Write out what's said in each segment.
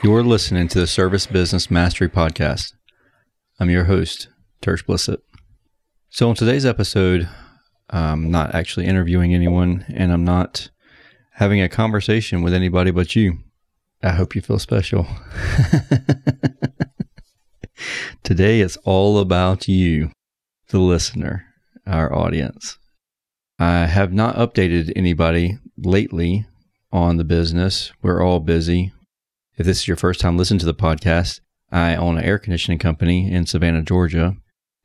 You're listening to the Service Business Mastery Podcast. I'm your host, Tersh Blissett. So, in today's episode, I'm not actually interviewing anyone and I'm not having a conversation with anybody but you. I hope you feel special. Today, it's all about you, the listener, our audience. I have not updated anybody lately on the business. We're all busy. If this is your first time listening to the podcast, I own an air conditioning company in Savannah, Georgia,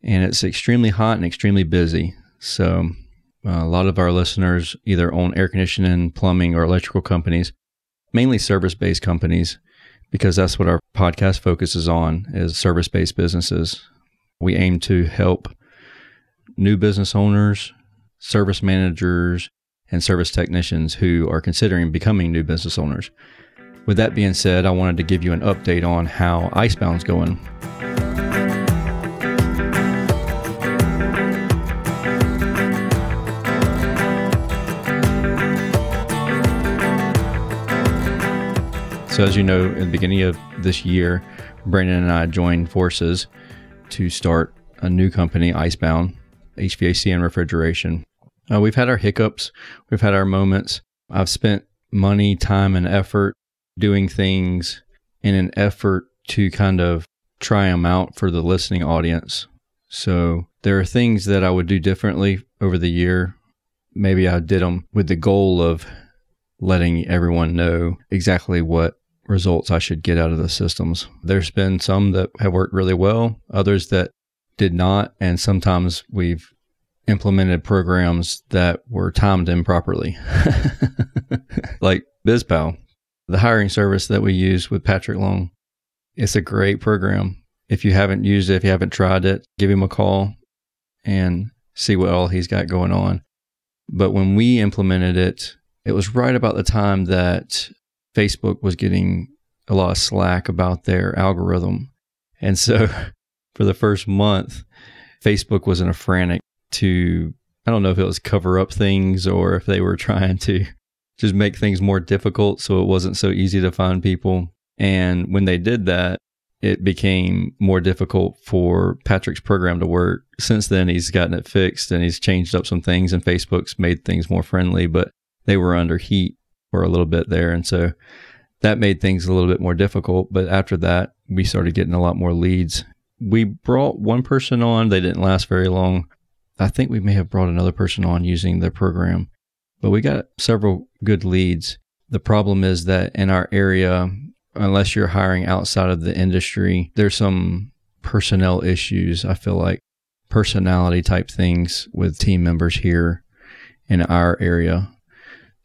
and it's extremely hot and extremely busy. So, uh, a lot of our listeners either own air conditioning, plumbing, or electrical companies, mainly service-based companies, because that's what our podcast focuses on is service-based businesses. We aim to help new business owners, service managers, and service technicians who are considering becoming new business owners. With that being said, I wanted to give you an update on how Icebound's going. So, as you know, in the beginning of this year, Brandon and I joined forces to start a new company, Icebound HVAC and Refrigeration. Uh, we've had our hiccups, we've had our moments. I've spent money, time, and effort doing things in an effort to kind of try them out for the listening audience. So there are things that I would do differently over the year. Maybe I did them with the goal of letting everyone know exactly what results I should get out of the systems. There's been some that have worked really well, others that did not. And sometimes we've implemented programs that were timed improperly, like BizPal, the hiring service that we use with Patrick Long. It's a great program. If you haven't used it, if you haven't tried it, give him a call and see what all he's got going on. But when we implemented it, it was right about the time that Facebook was getting a lot of slack about their algorithm. And so for the first month, Facebook was in a frantic to, I don't know if it was cover up things or if they were trying to just make things more difficult so it wasn't so easy to find people. And when they did that, it became more difficult for Patrick's program to work. Since then, he's gotten it fixed and he's changed up some things, and Facebook's made things more friendly, but they were under heat for a little bit there. And so that made things a little bit more difficult. But after that, we started getting a lot more leads. We brought one person on, they didn't last very long. I think we may have brought another person on using their program, but we got several good leads. The problem is that in our area, unless you're hiring outside of the industry, there's some personnel issues. I feel like personality type things with team members here in our area.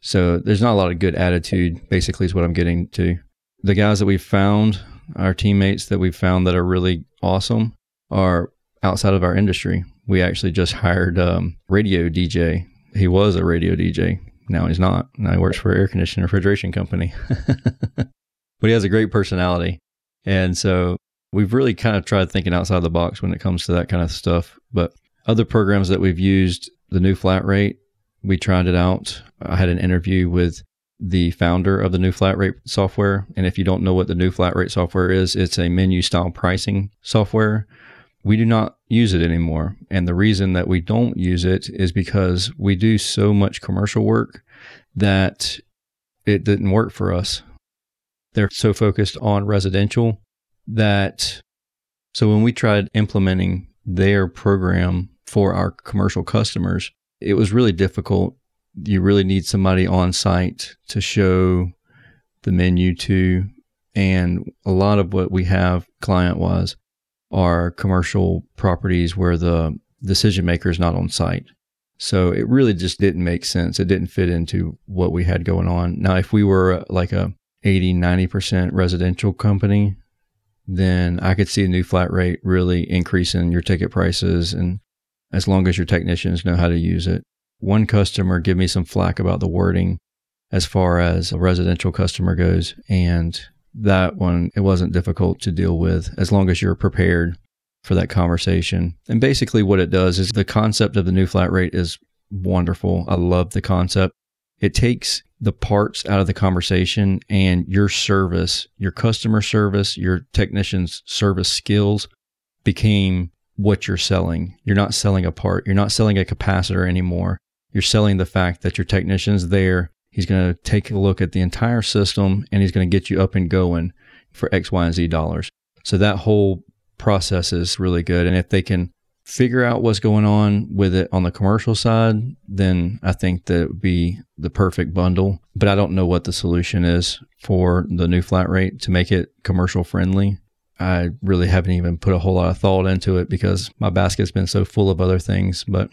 So there's not a lot of good attitude, basically, is what I'm getting to. The guys that we've found, our teammates that we've found that are really awesome, are outside of our industry. We actually just hired um, radio DJ. He was a radio DJ. Now he's not. Now he works for an air conditioning refrigeration company. but he has a great personality. And so we've really kind of tried thinking outside the box when it comes to that kind of stuff. But other programs that we've used, the new flat rate, we tried it out. I had an interview with the founder of the new flat rate software. And if you don't know what the new flat rate software is, it's a menu style pricing software we do not use it anymore. And the reason that we don't use it is because we do so much commercial work that it didn't work for us. They're so focused on residential that so when we tried implementing their program for our commercial customers, it was really difficult. You really need somebody on site to show the menu to. And a lot of what we have client wise are commercial properties where the decision maker is not on site. So it really just didn't make sense. It didn't fit into what we had going on. Now, if we were uh, like a 80, 90% residential company, then I could see a new flat rate really increasing your ticket prices. And as long as your technicians know how to use it, one customer give me some flack about the wording as far as a residential customer goes. And that one, it wasn't difficult to deal with as long as you're prepared for that conversation. And basically, what it does is the concept of the new flat rate is wonderful. I love the concept. it takes the parts out of the conversation and your service, your customer service, your technician's service skills became what you're selling. You're not selling a part, you're not selling a capacitor anymore. You're selling the fact that your technician's there. He's going to take a look at the entire system and he's going to get you up and going for X, Y, and Z dollars. So that whole process is really good. And if they can figure out what's going on with it on the commercial side, then I think that would be the perfect bundle. But I don't know what the solution is for the new flat rate to make it commercial friendly. I really haven't even put a whole lot of thought into it because my basket's been so full of other things. But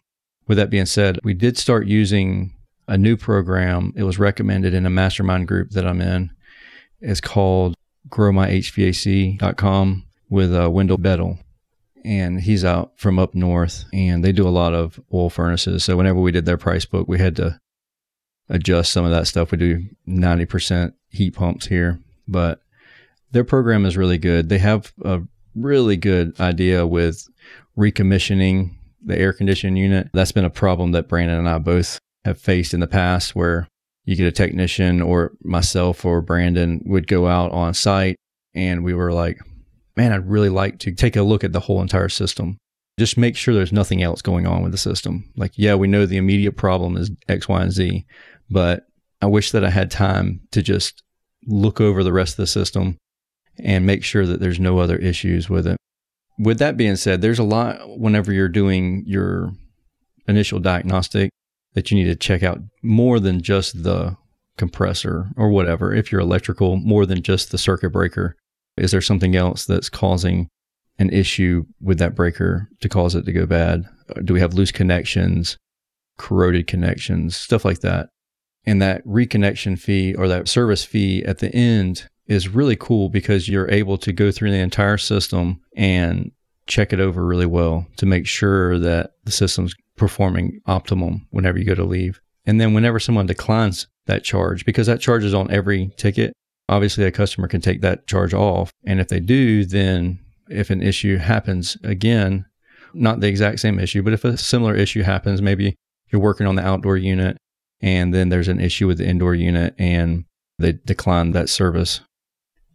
with that being said, we did start using a new program. It was recommended in a mastermind group that I'm in. It's called growmyhvac.com with uh, Wendell Bettle and he's out from up north and they do a lot of oil furnaces. So whenever we did their price book, we had to adjust some of that stuff. We do 90% heat pumps here, but their program is really good. They have a really good idea with recommissioning the air conditioning unit. That's been a problem that Brandon and I both have faced in the past where you get a technician or myself or Brandon would go out on site and we were like, man, I'd really like to take a look at the whole entire system. Just make sure there's nothing else going on with the system. Like, yeah, we know the immediate problem is X, Y, and Z, but I wish that I had time to just look over the rest of the system and make sure that there's no other issues with it. With that being said, there's a lot whenever you're doing your initial diagnostic that you need to check out more than just the compressor or whatever. If you're electrical, more than just the circuit breaker. Is there something else that's causing an issue with that breaker to cause it to go bad? Uh, do we have loose connections, corroded connections, stuff like that? And that reconnection fee or that service fee at the end is really cool because you're able to go through the entire system and check it over really well to make sure that the system's performing optimum whenever you go to leave. And then whenever someone declines that charge, because that charge is on every ticket, obviously a customer can take that charge off. And if they do, then if an issue happens again, not the exact same issue, but if a similar issue happens, maybe you're working on the outdoor unit and then there's an issue with the indoor unit and they decline that service,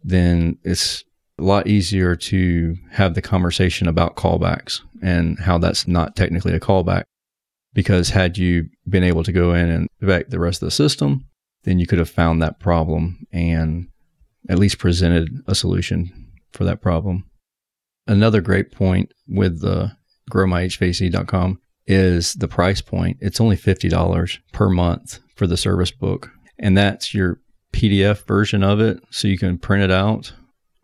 then it's a lot easier to have the conversation about callbacks and how that's not technically a callback. Because had you been able to go in and evac the rest of the system, then you could have found that problem and at least presented a solution for that problem. Another great point with the growmyhvac.com is the price point. It's only $50 per month for the service book. And that's your PDF version of it. So you can print it out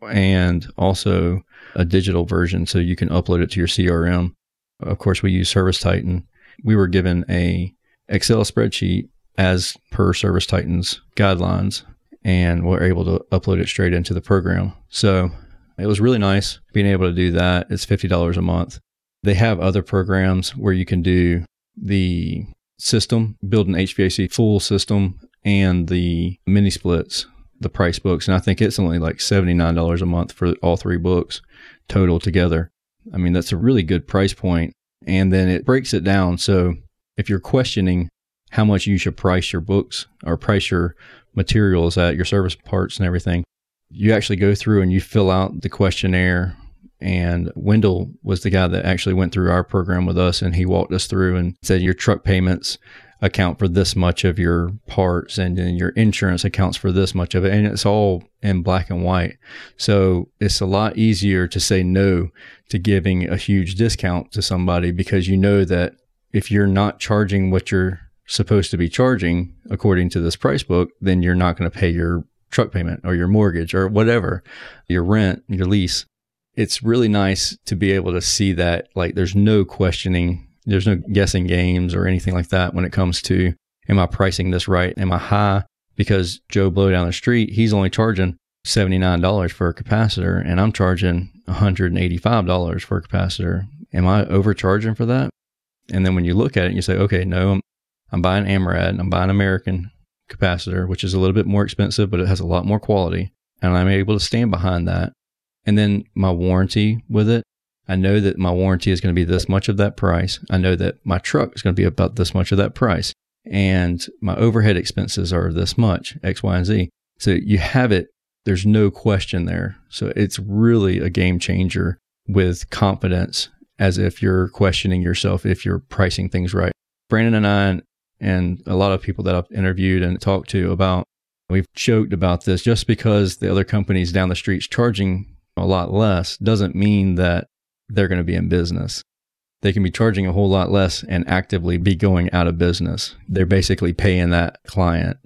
and also a digital version so you can upload it to your CRM. Of course, we use Service Titan. We were given a Excel spreadsheet as per Service Titan's guidelines, and we're able to upload it straight into the program. So it was really nice being able to do that. It's $50 a month. They have other programs where you can do the system, build an HVAC full system, and the mini splits, the price books. And I think it's only like $79 a month for all three books total together. I mean, that's a really good price point. And then it breaks it down. So if you're questioning how much you should price your books or price your materials at your service parts and everything. You actually go through and you fill out the questionnaire. And Wendell was the guy that actually went through our program with us and he walked us through and said your truck payments account for this much of your parts and then your insurance accounts for this much of it. And it's all in black and white. So it's a lot easier to say no to giving a huge discount to somebody because you know that if you're not charging what you're supposed to be charging according to this price book, then you're not going to pay your truck payment or your mortgage or whatever, your rent, your lease. It's really nice to be able to see that like there's no questioning, there's no guessing games or anything like that when it comes to am I pricing this right? Am I high? Because Joe Blow down the street, he's only charging $79 for a capacitor and I'm charging $185 for a capacitor. Am I overcharging for that? And then when you look at it, you say, okay, no, I'm, I'm buying Amrad, and I'm buying American capacitor, which is a little bit more expensive, but it has a lot more quality. And I'm able to stand behind that. And then my warranty with it, I know that my warranty is going to be this much of that price. I know that my truck is going to be about this much of that price. and my overhead expenses are this much, X, Y, and Z. So you have it, there's no question there. So it's really a game changer with confidence as if you're questioning yourself if you're pricing things right. Brandon and I, and a lot of people that I've interviewed and talked to about, we've joked about this just because the other companies down the street's charging a lot less doesn't mean that they're going to be in business. They can be charging a whole lot less and actively be going out of business. They're basically paying that client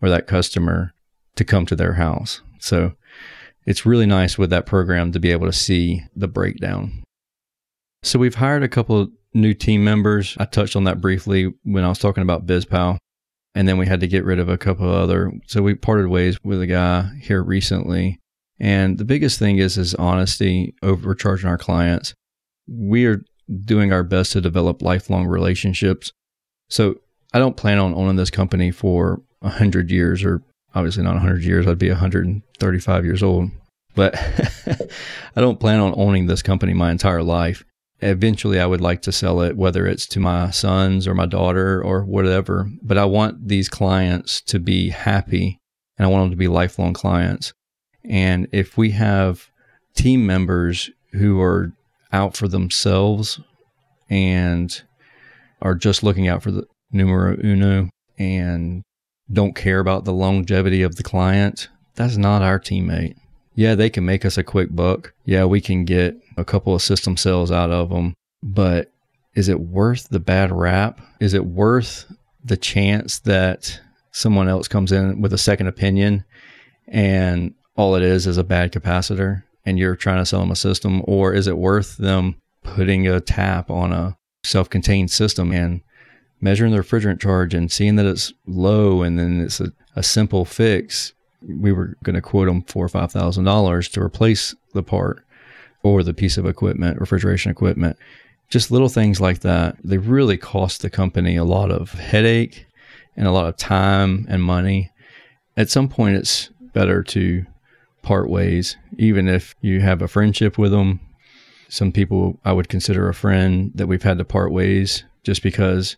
or that customer to come to their house. So it's really nice with that program to be able to see the breakdown. So we've hired a couple of new team members. I touched on that briefly when I was talking about BizPal. And then we had to get rid of a couple other. So we parted ways with a guy here recently. And the biggest thing is is honesty, overcharging our clients. We are doing our best to develop lifelong relationships. So I don't plan on owning this company for 100 years or obviously not 100 years. I'd be 135 years old. But I don't plan on owning this company my entire life. Eventually, I would like to sell it, whether it's to my sons or my daughter or whatever. But I want these clients to be happy and I want them to be lifelong clients. And if we have team members who are out for themselves and are just looking out for the numero uno and don't care about the longevity of the client, that's not our teammate. Yeah, they can make us a quick buck. Yeah, we can get a couple of system sales out of them, but is it worth the bad rap? Is it worth the chance that someone else comes in with a second opinion and all it is is a bad capacitor and you're trying to sell them a system? Or is it worth them putting a tap on a self contained system and measuring the refrigerant charge and seeing that it's low and then it's a, a simple fix? We were going to quote them four or five thousand dollars to replace the part or the piece of equipment, refrigeration equipment. Just little things like that. They really cost the company a lot of headache and a lot of time and money. At some point, it's better to part ways, even if you have a friendship with them. Some people I would consider a friend that we've had to part ways just because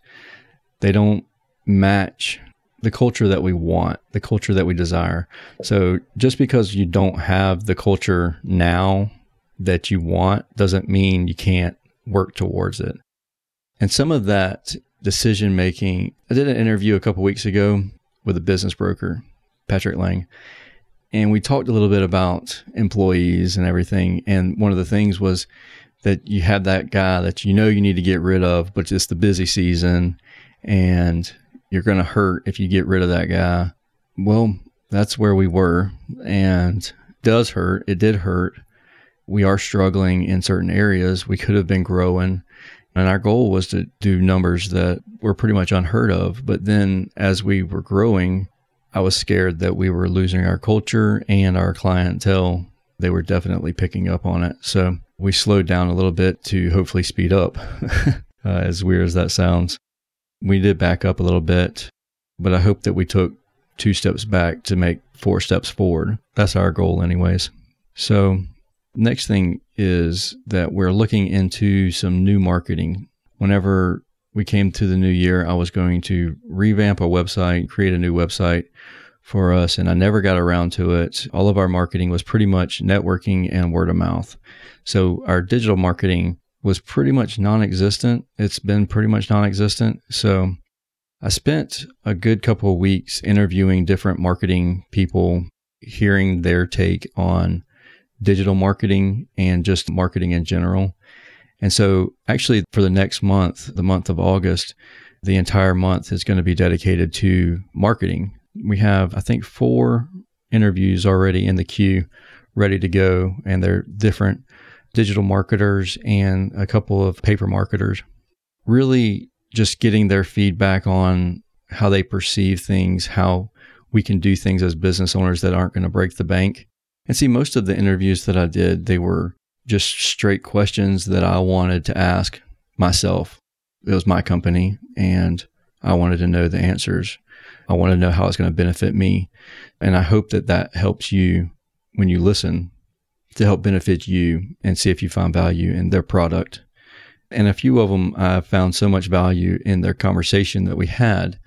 they don't match the culture that we want, the culture that we desire. So just because you don't have the culture now that you want doesn't mean you can't work towards it. And some of that decision making, I did an interview a couple weeks ago with a business broker, Patrick Lang, and we talked a little bit about employees and everything. And one of the things was that you had that guy that you know you need to get rid of, but it's the busy season and you're going to hurt if you get rid of that guy. Well, that's where we were and does hurt. It did hurt. We are struggling in certain areas. We could have been growing. And our goal was to do numbers that were pretty much unheard of. But then as we were growing, I was scared that we were losing our culture and our clientele. They were definitely picking up on it. So we slowed down a little bit to hopefully speed up, uh, as weird as that sounds. We did back up a little bit, but I hope that we took two steps back to make four steps forward. That's our goal, anyways. So, next thing is that we're looking into some new marketing. Whenever we came to the new year, I was going to revamp our website, create a new website for us, and I never got around to it. All of our marketing was pretty much networking and word of mouth. So our digital marketing was pretty much non existent. It's been pretty much non existent. So I spent a good couple of weeks interviewing different marketing people, hearing their take on digital marketing and just marketing in general. And so, actually, for the next month, the month of August, the entire month is going to be dedicated to marketing. We have, I think, four interviews already in the queue ready to go, and they're different digital marketers and a couple of paper marketers. Really just getting their feedback on how they perceive things, how we can do things as business owners that aren't going to break the bank. And see, most of the interviews that I did, they were just straight questions that I wanted to ask myself. It was my company and I wanted to know the answers. I want to know how it's going to benefit me. And I hope that that helps you when you listen to help benefit you and see if you find value in their product. And a few of them I found so much value in their conversation that we had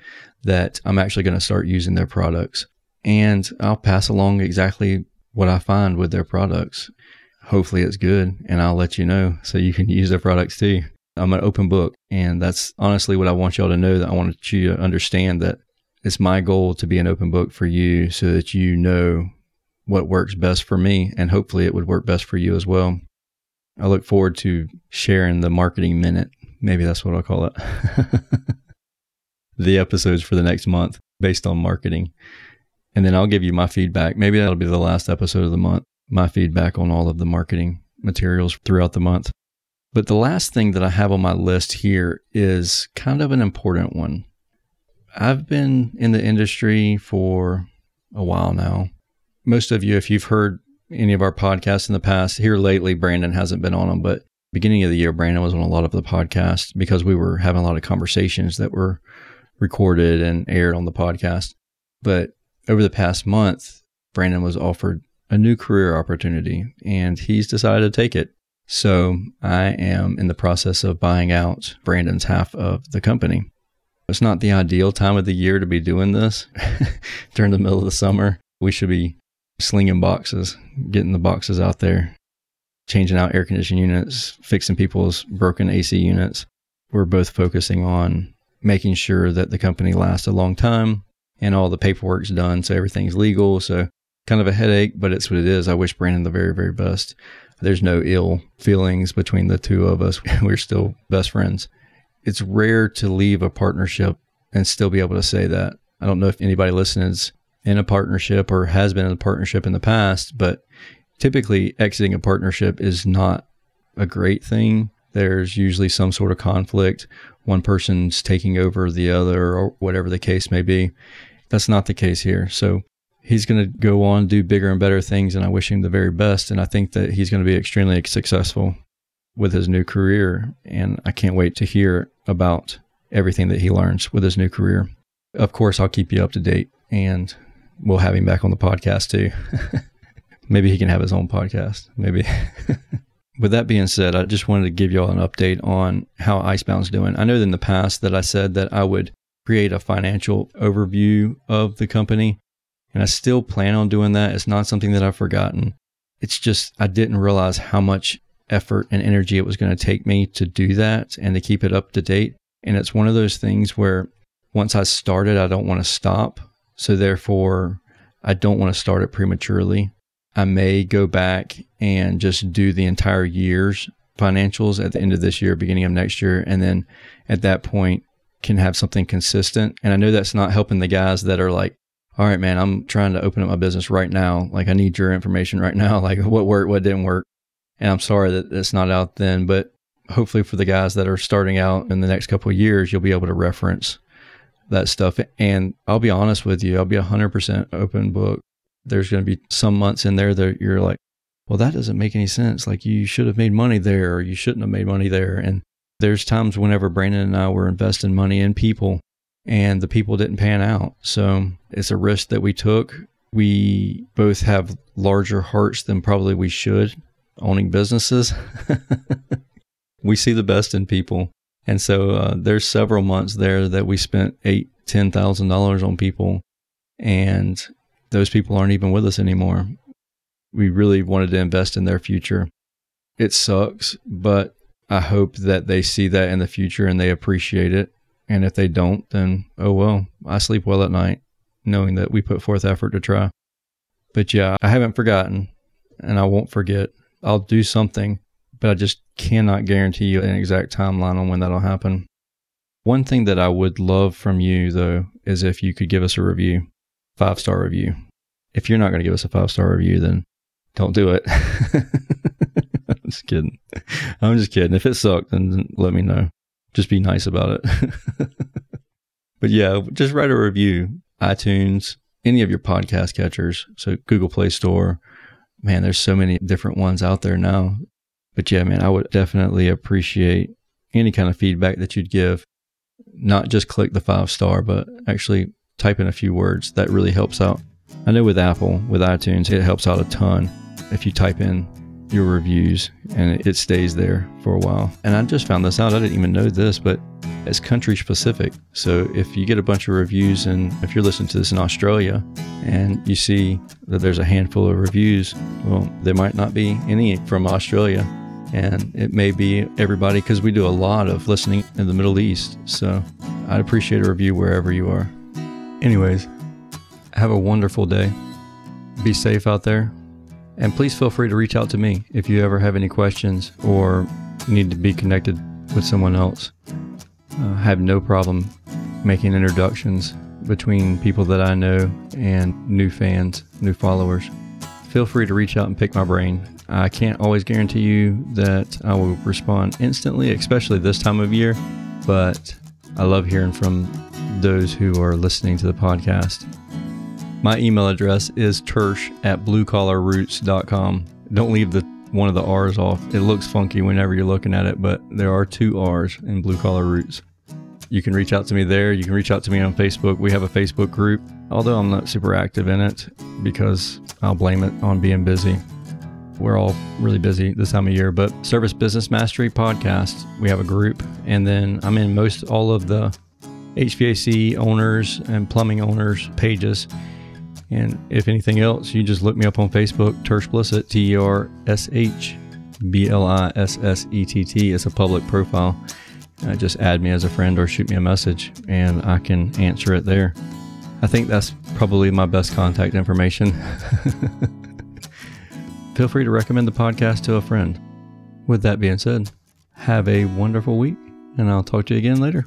that I'm actually going to start using their products. And I'll pass along exactly what I find with their products. Hopefully it's good and I'll let you know so you can use their products too. I'm an open book and that's honestly what I want y'all to know that I want you to understand that it's my goal to be an open book for you so that you know what works best for me and hopefully it would work best for you as well. I look forward to sharing the marketing minute. Maybe that's what I'll call it. the episodes for the next month based on marketing. And then I'll give you my feedback. Maybe that'll be the last episode of the month, my feedback on all of the marketing materials throughout the month. But the last thing that I have on my list here is kind of an important one. I've been in the industry for a while now. Most of you, if you've heard any of our podcasts in the past, here lately, Brandon hasn't been on them, but beginning of the year, Brandon was on a lot of the podcasts because we were having a lot of conversations that were recorded and aired on the podcast. But over the past month, Brandon was offered a new career opportunity and he's decided to take it. So I am in the process of buying out Brandon's half of the company. It's not the ideal time of the year to be doing this during the middle of the summer. We should be slinging boxes, getting the boxes out there, changing out air conditioning units, fixing people's broken AC units. We're both focusing on making sure that the company lasts a long time and all the paperwork's done. So everything's legal. So kind of a headache, but it's what it is. I wish Brandon the very, very best. There's no ill feelings between the two of us. We're still best friends. It's rare to leave a partnership and still be able to say that. I don't know if anybody listening is in a partnership or has been in a partnership in the past, but typically exiting a partnership is not a great thing. There's usually some sort of conflict. One person's taking over the other, or whatever the case may be. That's not the case here. So he's going to go on do bigger and better things, and I wish him the very best. And I think that he's going to be extremely successful with his new career. And I can't wait to hear about everything that he learns with his new career. Of course, I'll keep you up to date, and we'll have him back on the podcast too. Maybe he can have his own podcast. Maybe. With that being said, I just wanted to give y'all an update on how Icebound's doing. I know in the past that I said that I would create a financial overview of the company, and I still plan on doing that. It's not something that I've forgotten. It's just I didn't realize how much effort and energy it was going to take me to do that and to keep it up to date. And it's one of those things where once I started, I don't want to stop. So therefore, I don't want to start it prematurely. I may go back and just do the entire year's financials at the end of this year, beginning of next year. And then at that point, can have something consistent. And I know that's not helping the guys that are like, all right, man, I'm trying to open up my business right now. Like, I need your information right now. Like, what worked, what didn't work. And I'm sorry that it's not out then, but hopefully for the guys that are starting out in the next couple of years, you'll be able to reference that stuff. And I'll be honest with you, I'll be 100% open book there's going to be some months in there that you're like, well, that doesn't make any sense. Like you should have made money there or you shouldn't have made money there. And there's times whenever Brandon and I were investing money in people and the people didn't pan out. So it's a risk that we took. We both have larger hearts than probably we should owning businesses. we see the best in people. And so uh, there's several months there that we spent eight, ten thousand dollars on people, and those people aren't even with us anymore. We really wanted to invest in their future. It sucks, but I hope that they see that in the future and they appreciate it. And if they don't, then oh well, I sleep well at night knowing that we put forth effort to try. But yeah, I haven't forgotten and I won't forget. I'll do something, but I just cannot guarantee you an exact timeline on when that'll happen. One thing that I would love from you, though, is if you could give us a review five star review. If you're not going to give us a five star review, then don't do it. I'm just kidding. I'm just kidding. If it sucked, then let me know. Just be nice about it. but yeah, just write a review. iTunes, any of your podcast catchers. So Google Play Store. Man, there's so many different ones out there now. But yeah, man, I would definitely appreciate any kind of feedback that you'd give. Not just click the five star, but actually type in a few words. That really helps out. I know with Apple, with iTunes, it helps out a ton if you type in your reviews and it stays there for a while. And I just found this out. I didn't even know this, but it's country specific. So if you get a bunch of reviews and if you're listening to this in Australia and you see that there's a handful of reviews, well, there might not be any from Australia. And it may be everybody because we do a lot of listening in the Middle East. So I'd appreciate a review wherever you are. Anyways, have a wonderful day. Be safe out there. And please feel free to reach out to me if you ever have any questions or need to be connected with someone else. I have no problem making introductions between people that I know and new fans, new followers. Feel free to reach out and pick my brain. I can't always guarantee you that I will respond instantly, especially this time of year, but I love hearing from those who are listening to the podcast. My email address is tersh at bluecollarroots.com. Don't leave the one of the R's off. It looks funky whenever you're looking at it, but there are two R's in Blue Collar Roots. You can reach out to me there. You can reach out to me on Facebook. We have a Facebook group, although I'm not super active in it because I'll blame it on being busy. We're all really busy this time of year, but Service Business Mastery podcast, we have a group, and then I'm in most all of the HVAC owners and plumbing owners pages and if anything else, you just look me up on Facebook, Tersh Blissett, T E R S H B L I S S E T T. It's a public profile. Uh, just add me as a friend or shoot me a message and I can answer it there. I think that's probably my best contact information. Feel free to recommend the podcast to a friend. With that being said, have a wonderful week and I'll talk to you again later.